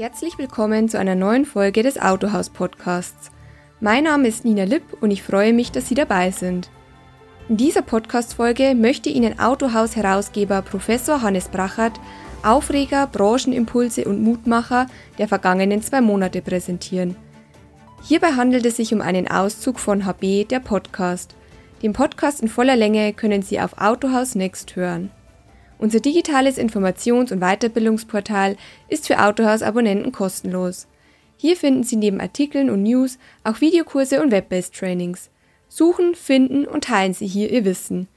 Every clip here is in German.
Herzlich willkommen zu einer neuen Folge des Autohaus Podcasts. Mein Name ist Nina Lipp und ich freue mich, dass Sie dabei sind. In dieser Podcast-Folge möchte Ihnen Autohaus-Herausgeber Professor Hannes Brachert Aufreger, Branchenimpulse und Mutmacher der vergangenen zwei Monate präsentieren. Hierbei handelt es sich um einen Auszug von HB, der Podcast. Den Podcast in voller Länge können Sie auf Autohaus Next hören. Unser digitales Informations- und Weiterbildungsportal ist für Autohaus-Abonnenten kostenlos. Hier finden Sie neben Artikeln und News auch Videokurse und Web-based Trainings. Suchen, finden und teilen Sie hier Ihr Wissen.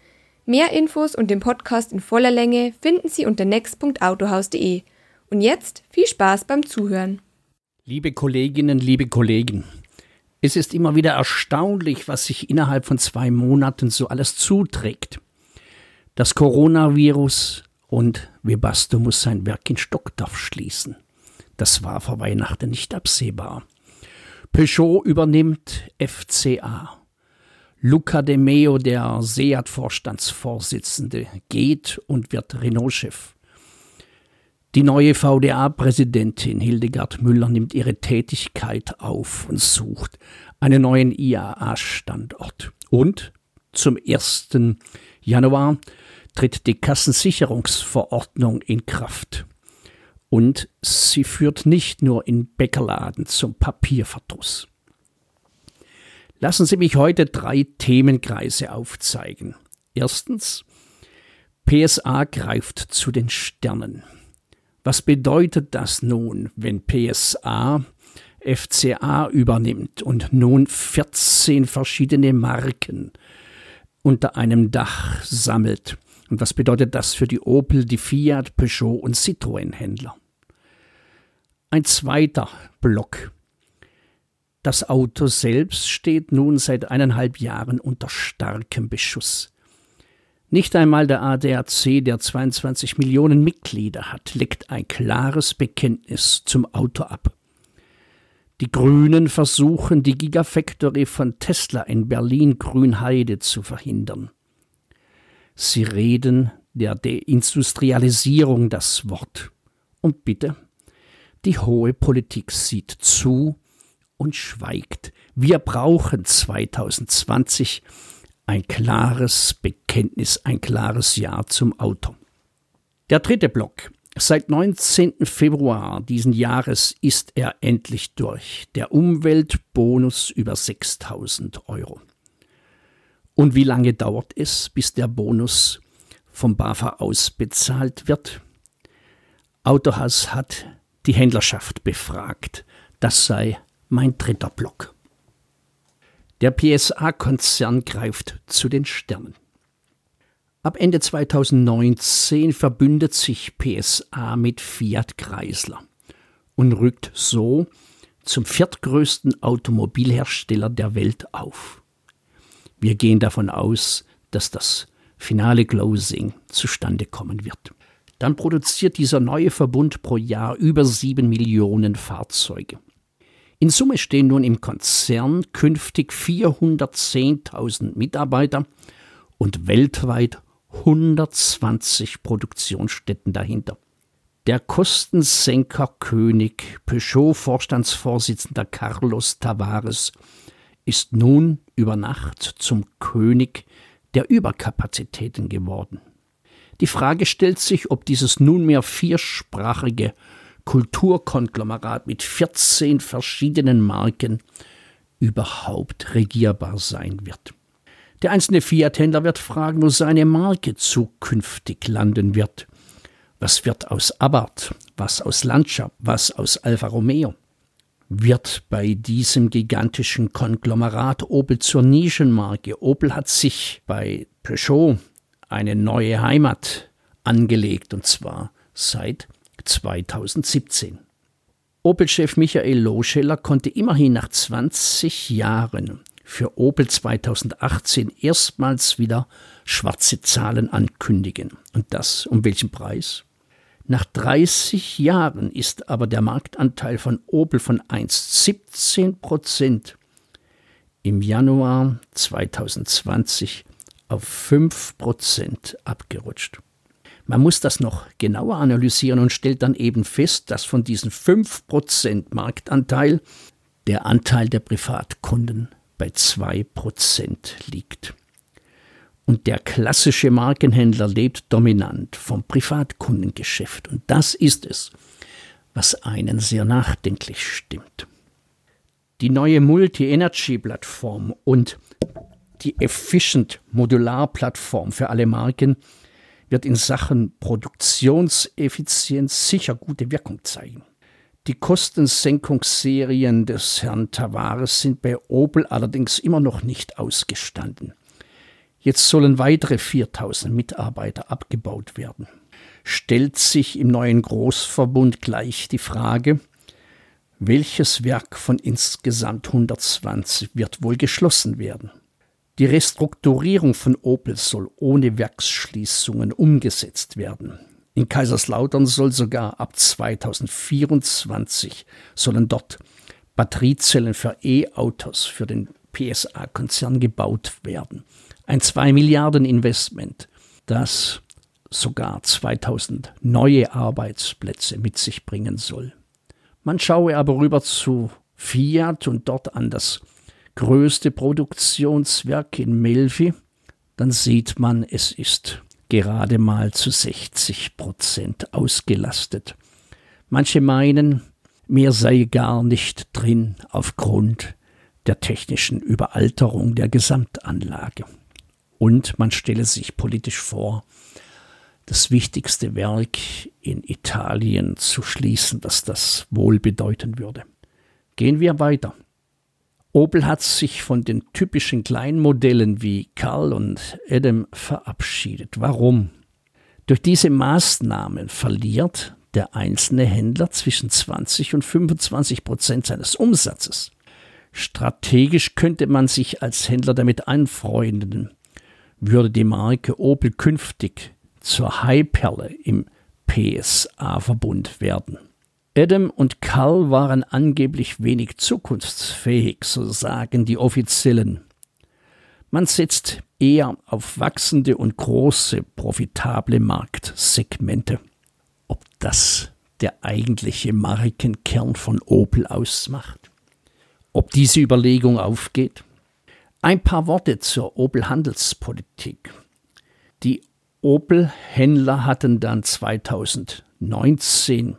Mehr Infos und den Podcast in voller Länge finden Sie unter next.autohaus.de. Und jetzt viel Spaß beim Zuhören. Liebe Kolleginnen, liebe Kollegen, es ist immer wieder erstaunlich, was sich innerhalb von zwei Monaten so alles zuträgt. Das Coronavirus und Webasto muss sein Werk in Stockdorf schließen. Das war vor Weihnachten nicht absehbar. Peugeot übernimmt FCA. Luca De Meo, der Seat-Vorstandsvorsitzende, geht und wird Renault-Chef. Die neue VDA-Präsidentin Hildegard Müller nimmt ihre Tätigkeit auf und sucht einen neuen IAA-Standort. Und zum 1. Januar tritt die Kassensicherungsverordnung in Kraft. Und sie führt nicht nur in Bäckerladen zum Papierverdruss. Lassen Sie mich heute drei Themenkreise aufzeigen. Erstens, PSA greift zu den Sternen. Was bedeutet das nun, wenn PSA FCA übernimmt und nun 14 verschiedene Marken unter einem Dach sammelt? Und was bedeutet das für die Opel, die Fiat, Peugeot und Citroën-Händler? Ein zweiter Block. Das Auto selbst steht nun seit eineinhalb Jahren unter starkem Beschuss. Nicht einmal der ADAC, der 22 Millionen Mitglieder hat, legt ein klares Bekenntnis zum Auto ab. Die Grünen versuchen, die Gigafactory von Tesla in Berlin-Grünheide zu verhindern. Sie reden der Deindustrialisierung das Wort. Und bitte, die hohe Politik sieht zu und schweigt. Wir brauchen 2020 ein klares Bekenntnis, ein klares Ja zum Auto. Der dritte Block. Seit 19. Februar diesen Jahres ist er endlich durch. Der Umweltbonus über 6000 Euro. Und wie lange dauert es, bis der Bonus vom BAFA ausbezahlt wird? Autohaus hat die Händlerschaft befragt. Das sei mein dritter Block. Der PSA-Konzern greift zu den Sternen. Ab Ende 2019 verbündet sich PSA mit Fiat Chrysler und rückt so zum viertgrößten Automobilhersteller der Welt auf. Wir gehen davon aus, dass das finale Closing zustande kommen wird. Dann produziert dieser neue Verbund pro Jahr über sieben Millionen Fahrzeuge. In Summe stehen nun im Konzern künftig 410.000 Mitarbeiter und weltweit 120 Produktionsstätten dahinter. Der Kostensenker-König Peugeot-Vorstandsvorsitzender Carlos Tavares ist nun über Nacht zum König der Überkapazitäten geworden. Die Frage stellt sich, ob dieses nunmehr viersprachige Kulturkonglomerat mit 14 verschiedenen Marken überhaupt regierbar sein wird. Der einzelne Fiat-Händler wird fragen, wo seine Marke zukünftig landen wird. Was wird aus Abarth? Was aus Lancia? Was aus Alfa Romeo? Wird bei diesem gigantischen Konglomerat Opel zur Nischenmarke. Opel hat sich bei Peugeot eine neue Heimat angelegt und zwar seit 2017. Opel-Chef Michael Loscheller konnte immerhin nach 20 Jahren für Opel 2018 erstmals wieder schwarze Zahlen ankündigen. Und das um welchen Preis? Nach 30 Jahren ist aber der Marktanteil von Opel von 1,17 Prozent im Januar 2020 auf 5 Prozent abgerutscht. Man muss das noch genauer analysieren und stellt dann eben fest, dass von diesen 5% Marktanteil der Anteil der Privatkunden bei 2% liegt. Und der klassische Markenhändler lebt dominant vom Privatkundengeschäft. Und das ist es, was einen sehr nachdenklich stimmt. Die neue Multi-Energy-Plattform und die Efficient Modular-Plattform für alle Marken wird in Sachen Produktionseffizienz sicher gute Wirkung zeigen. Die Kostensenkungsserien des Herrn Tavares sind bei Opel allerdings immer noch nicht ausgestanden. Jetzt sollen weitere 4000 Mitarbeiter abgebaut werden. Stellt sich im neuen Großverbund gleich die Frage, welches Werk von insgesamt 120 wird wohl geschlossen werden? Die Restrukturierung von Opel soll ohne Werksschließungen umgesetzt werden. In Kaiserslautern soll sogar ab 2024 sollen dort Batteriezellen für E-Autos für den PSA-Konzern gebaut werden. Ein 2 Milliarden Investment, das sogar 2000 neue Arbeitsplätze mit sich bringen soll. Man schaue aber rüber zu Fiat und dort an das größte Produktionswerk in Melfi, dann sieht man, es ist gerade mal zu 60 Prozent ausgelastet. Manche meinen, mehr sei gar nicht drin aufgrund der technischen Überalterung der Gesamtanlage. Und man stelle sich politisch vor, das wichtigste Werk in Italien zu schließen, dass das wohl bedeuten würde. Gehen wir weiter. Opel hat sich von den typischen Kleinmodellen wie Karl und Adam verabschiedet. Warum? Durch diese Maßnahmen verliert der einzelne Händler zwischen 20 und 25 Prozent seines Umsatzes. Strategisch könnte man sich als Händler damit anfreunden, würde die Marke Opel künftig zur Highperle im PSA-Verbund werden. Adam und Karl waren angeblich wenig zukunftsfähig, so sagen die Offiziellen. Man setzt eher auf wachsende und große, profitable Marktsegmente. Ob das der eigentliche Markenkern von Opel ausmacht? Ob diese Überlegung aufgeht? Ein paar Worte zur Opel-Handelspolitik. Die Opel-Händler hatten dann 2019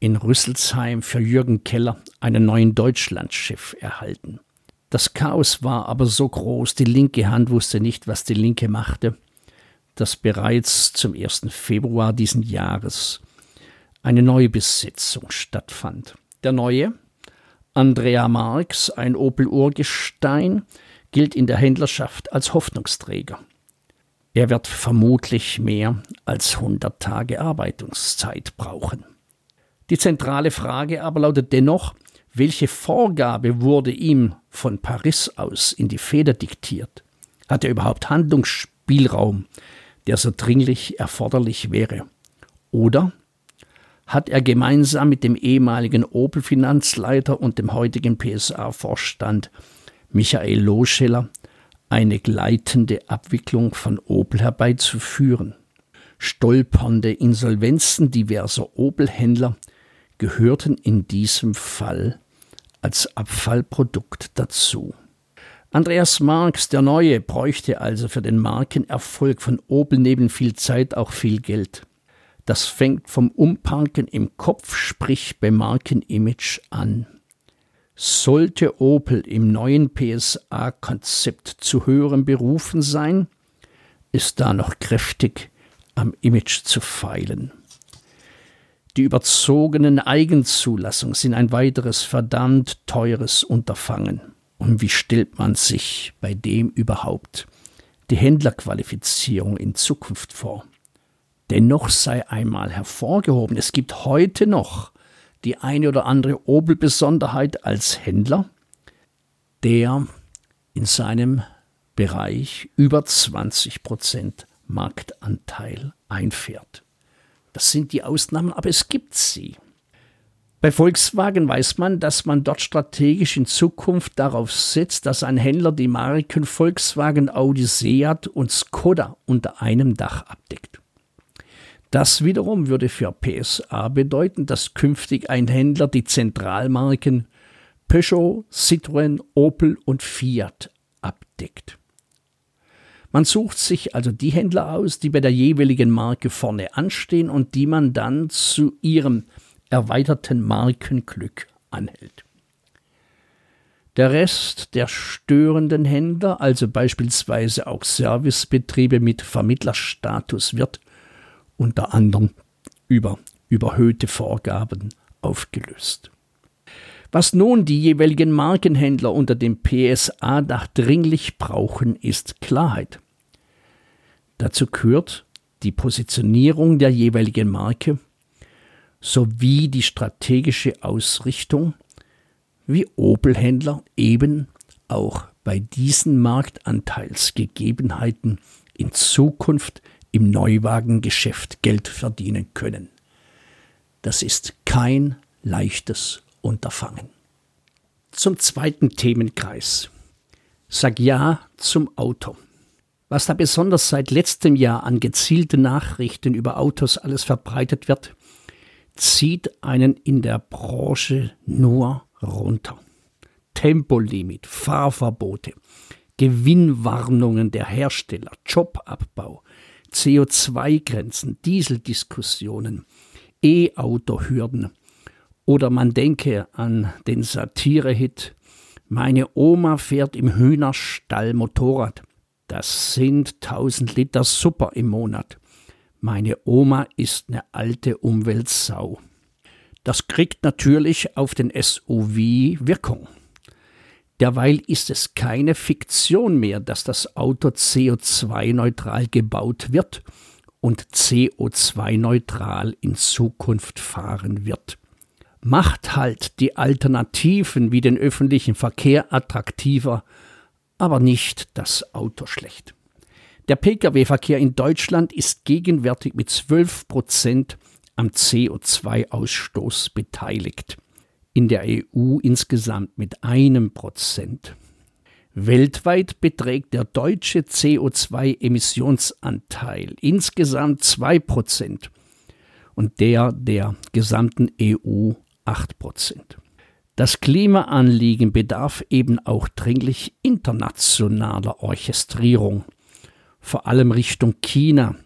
in Rüsselsheim für Jürgen Keller einen neuen Deutschlandchef erhalten. Das Chaos war aber so groß, die linke Hand wusste nicht, was die linke machte, dass bereits zum 1. Februar diesen Jahres eine Neubesetzung stattfand. Der neue, Andrea Marx, ein Opel-Urgestein, gilt in der Händlerschaft als Hoffnungsträger. Er wird vermutlich mehr als 100 Tage Arbeitungszeit brauchen. Die zentrale Frage aber lautet dennoch, welche Vorgabe wurde ihm von Paris aus in die Feder diktiert? Hat er überhaupt Handlungsspielraum, der so dringlich erforderlich wäre? Oder hat er gemeinsam mit dem ehemaligen Opel-Finanzleiter und dem heutigen PSA-Vorstand Michael Loscheller eine gleitende Abwicklung von Opel herbeizuführen? Stolpernde Insolvenzen diverser Opel-Händler gehörten in diesem Fall als Abfallprodukt dazu. Andreas Marx, der Neue, bräuchte also für den Markenerfolg von Opel neben viel Zeit auch viel Geld. Das fängt vom Umparken im Kopf, sprich beim Markenimage an. Sollte Opel im neuen PSA-Konzept zu höherem berufen sein, ist da noch kräftig am Image zu feilen. Die überzogenen Eigenzulassungen sind ein weiteres verdammt teures Unterfangen. Und wie stellt man sich bei dem überhaupt die Händlerqualifizierung in Zukunft vor? Dennoch sei einmal hervorgehoben, es gibt heute noch die eine oder andere Opel-Besonderheit als Händler, der in seinem Bereich über 20 Prozent Marktanteil einfährt. Das sind die Ausnahmen, aber es gibt sie. Bei Volkswagen weiß man, dass man dort strategisch in Zukunft darauf setzt, dass ein Händler die Marken Volkswagen, Audi, Seat und Skoda unter einem Dach abdeckt. Das wiederum würde für PSA bedeuten, dass künftig ein Händler die Zentralmarken Peugeot, Citroën, Opel und Fiat abdeckt. Man sucht sich also die Händler aus, die bei der jeweiligen Marke vorne anstehen und die man dann zu ihrem erweiterten Markenglück anhält. Der Rest der störenden Händler, also beispielsweise auch Servicebetriebe mit Vermittlerstatus, wird unter anderem über überhöhte Vorgaben aufgelöst. Was nun die jeweiligen Markenhändler unter dem PSA-Dach dringlich brauchen, ist Klarheit. Dazu gehört die Positionierung der jeweiligen Marke sowie die strategische Ausrichtung, wie Opel-Händler eben auch bei diesen Marktanteilsgegebenheiten in Zukunft im Neuwagengeschäft Geld verdienen können. Das ist kein leichtes Unterfangen. Zum zweiten Themenkreis. Sag Ja zum Auto. Was da besonders seit letztem Jahr an gezielten Nachrichten über Autos alles verbreitet wird, zieht einen in der Branche nur runter. Tempolimit, Fahrverbote, Gewinnwarnungen der Hersteller, Jobabbau, CO2-Grenzen, Dieseldiskussionen, E-Auto-Hürden, oder man denke an den Satirehit Meine Oma fährt im Hühnerstall Motorrad. Das sind 1000 Liter Super im Monat. Meine Oma ist eine alte Umweltsau. Das kriegt natürlich auf den SUV Wirkung. Derweil ist es keine Fiktion mehr, dass das Auto CO2-neutral gebaut wird und CO2-neutral in Zukunft fahren wird macht halt die Alternativen wie den öffentlichen Verkehr attraktiver, aber nicht das Auto schlecht. Der Pkw-Verkehr in Deutschland ist gegenwärtig mit 12 Prozent am CO2-Ausstoß beteiligt. In der EU insgesamt mit einem Prozent. Weltweit beträgt der deutsche CO2-Emissionsanteil insgesamt 2 Prozent und der der gesamten EU 8 Prozent. Das Klimaanliegen bedarf eben auch dringlich internationaler Orchestrierung, vor allem Richtung China,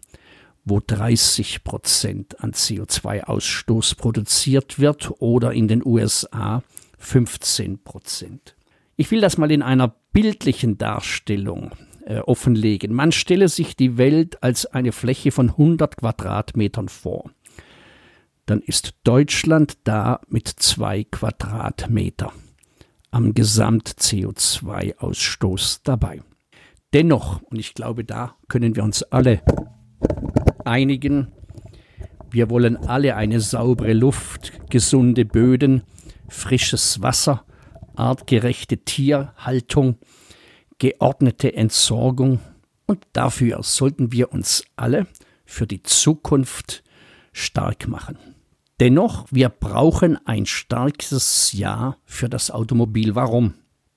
wo 30 Prozent an CO2-Ausstoß produziert wird, oder in den USA 15 Prozent. Ich will das mal in einer bildlichen Darstellung äh, offenlegen. Man stelle sich die Welt als eine Fläche von 100 Quadratmetern vor dann ist Deutschland da mit zwei Quadratmeter am Gesamt-CO2-Ausstoß dabei. Dennoch, und ich glaube, da können wir uns alle einigen, wir wollen alle eine saubere Luft, gesunde Böden, frisches Wasser, artgerechte Tierhaltung, geordnete Entsorgung und dafür sollten wir uns alle für die Zukunft stark machen. Dennoch, wir brauchen ein starkes Ja für das Automobil. Warum?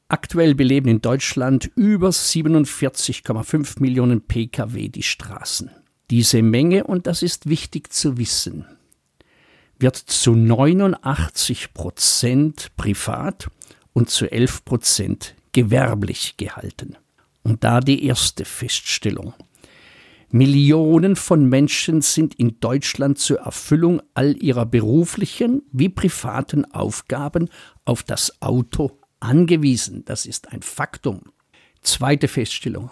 Aktuell beleben in Deutschland über 47,5 Millionen Pkw die Straßen. Diese Menge, und das ist wichtig zu wissen, wird zu 89 Prozent privat und zu 11 Prozent gewerblich gehalten. Und da die erste Feststellung. Millionen von Menschen sind in Deutschland zur Erfüllung all ihrer beruflichen wie privaten Aufgaben auf das Auto angewiesen. Das ist ein Faktum. Zweite Feststellung.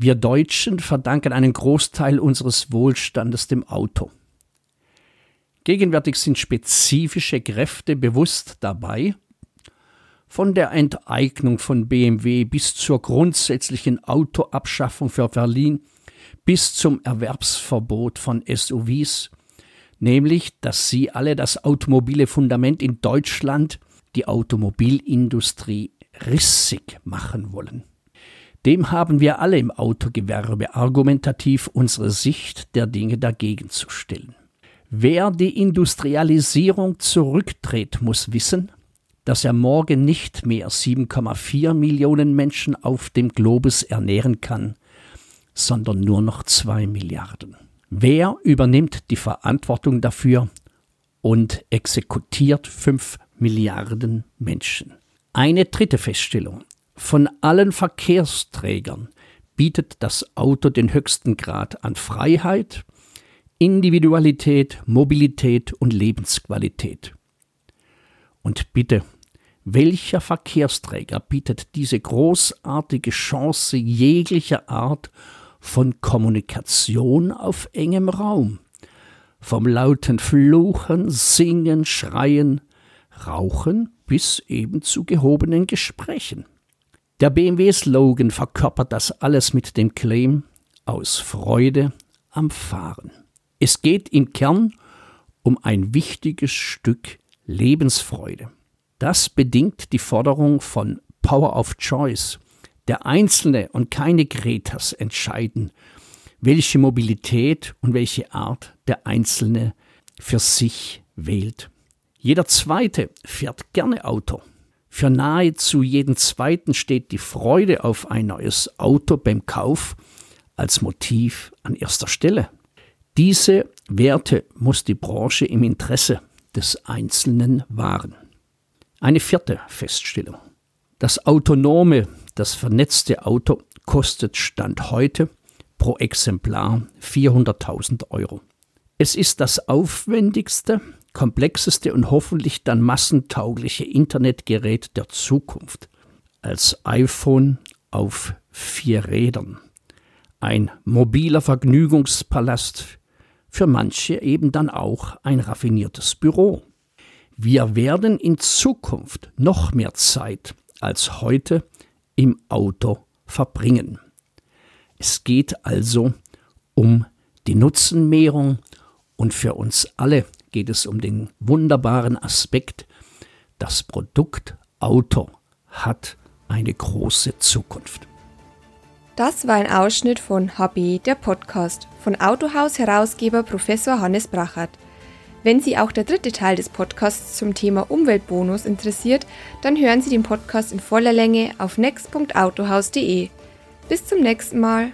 Wir Deutschen verdanken einen Großteil unseres Wohlstandes dem Auto. Gegenwärtig sind spezifische Kräfte bewusst dabei, von der Enteignung von BMW bis zur grundsätzlichen Autoabschaffung für Berlin bis zum Erwerbsverbot von SUVs, nämlich dass sie alle das automobile Fundament in Deutschland, die Automobilindustrie, rissig machen wollen. Dem haben wir alle im Autogewerbe argumentativ unsere Sicht der Dinge dagegen zu stellen. Wer die Industrialisierung zurückdreht, muss wissen, dass er morgen nicht mehr 7,4 Millionen Menschen auf dem Globus ernähren kann, sondern nur noch zwei Milliarden. Wer übernimmt die Verantwortung dafür und exekutiert 5 Milliarden Menschen? Eine dritte Feststellung. Von allen Verkehrsträgern bietet das Auto den höchsten Grad an Freiheit, Individualität, Mobilität und Lebensqualität. Und bitte, welcher Verkehrsträger bietet diese großartige Chance jeglicher Art von Kommunikation auf engem Raum? Vom lauten Fluchen, Singen, Schreien, Rauchen bis eben zu gehobenen Gesprächen. Der BMW-Slogan verkörpert das alles mit dem Claim aus Freude am Fahren. Es geht im Kern um ein wichtiges Stück Lebensfreude. Das bedingt die Forderung von Power of Choice. Der Einzelne und keine Gretas entscheiden, welche Mobilität und welche Art der Einzelne für sich wählt. Jeder Zweite fährt gerne Auto. Für nahezu jeden Zweiten steht die Freude auf ein neues Auto beim Kauf als Motiv an erster Stelle. Diese Werte muss die Branche im Interesse des Einzelnen wahren. Eine vierte Feststellung. Das autonome, das vernetzte Auto kostet Stand heute pro Exemplar 400.000 Euro. Es ist das aufwendigste, komplexeste und hoffentlich dann massentaugliche Internetgerät der Zukunft. Als iPhone auf vier Rädern. Ein mobiler Vergnügungspalast, für manche eben dann auch ein raffiniertes Büro. Wir werden in Zukunft noch mehr Zeit als heute im Auto verbringen. Es geht also um die Nutzenmehrung und für uns alle geht es um den wunderbaren Aspekt, das Produkt Auto hat eine große Zukunft. Das war ein Ausschnitt von HB, der Podcast, von Autohaus-Herausgeber Professor Hannes Brachert. Wenn Sie auch der dritte Teil des Podcasts zum Thema Umweltbonus interessiert, dann hören Sie den Podcast in voller Länge auf next.autohaus.de. Bis zum nächsten Mal.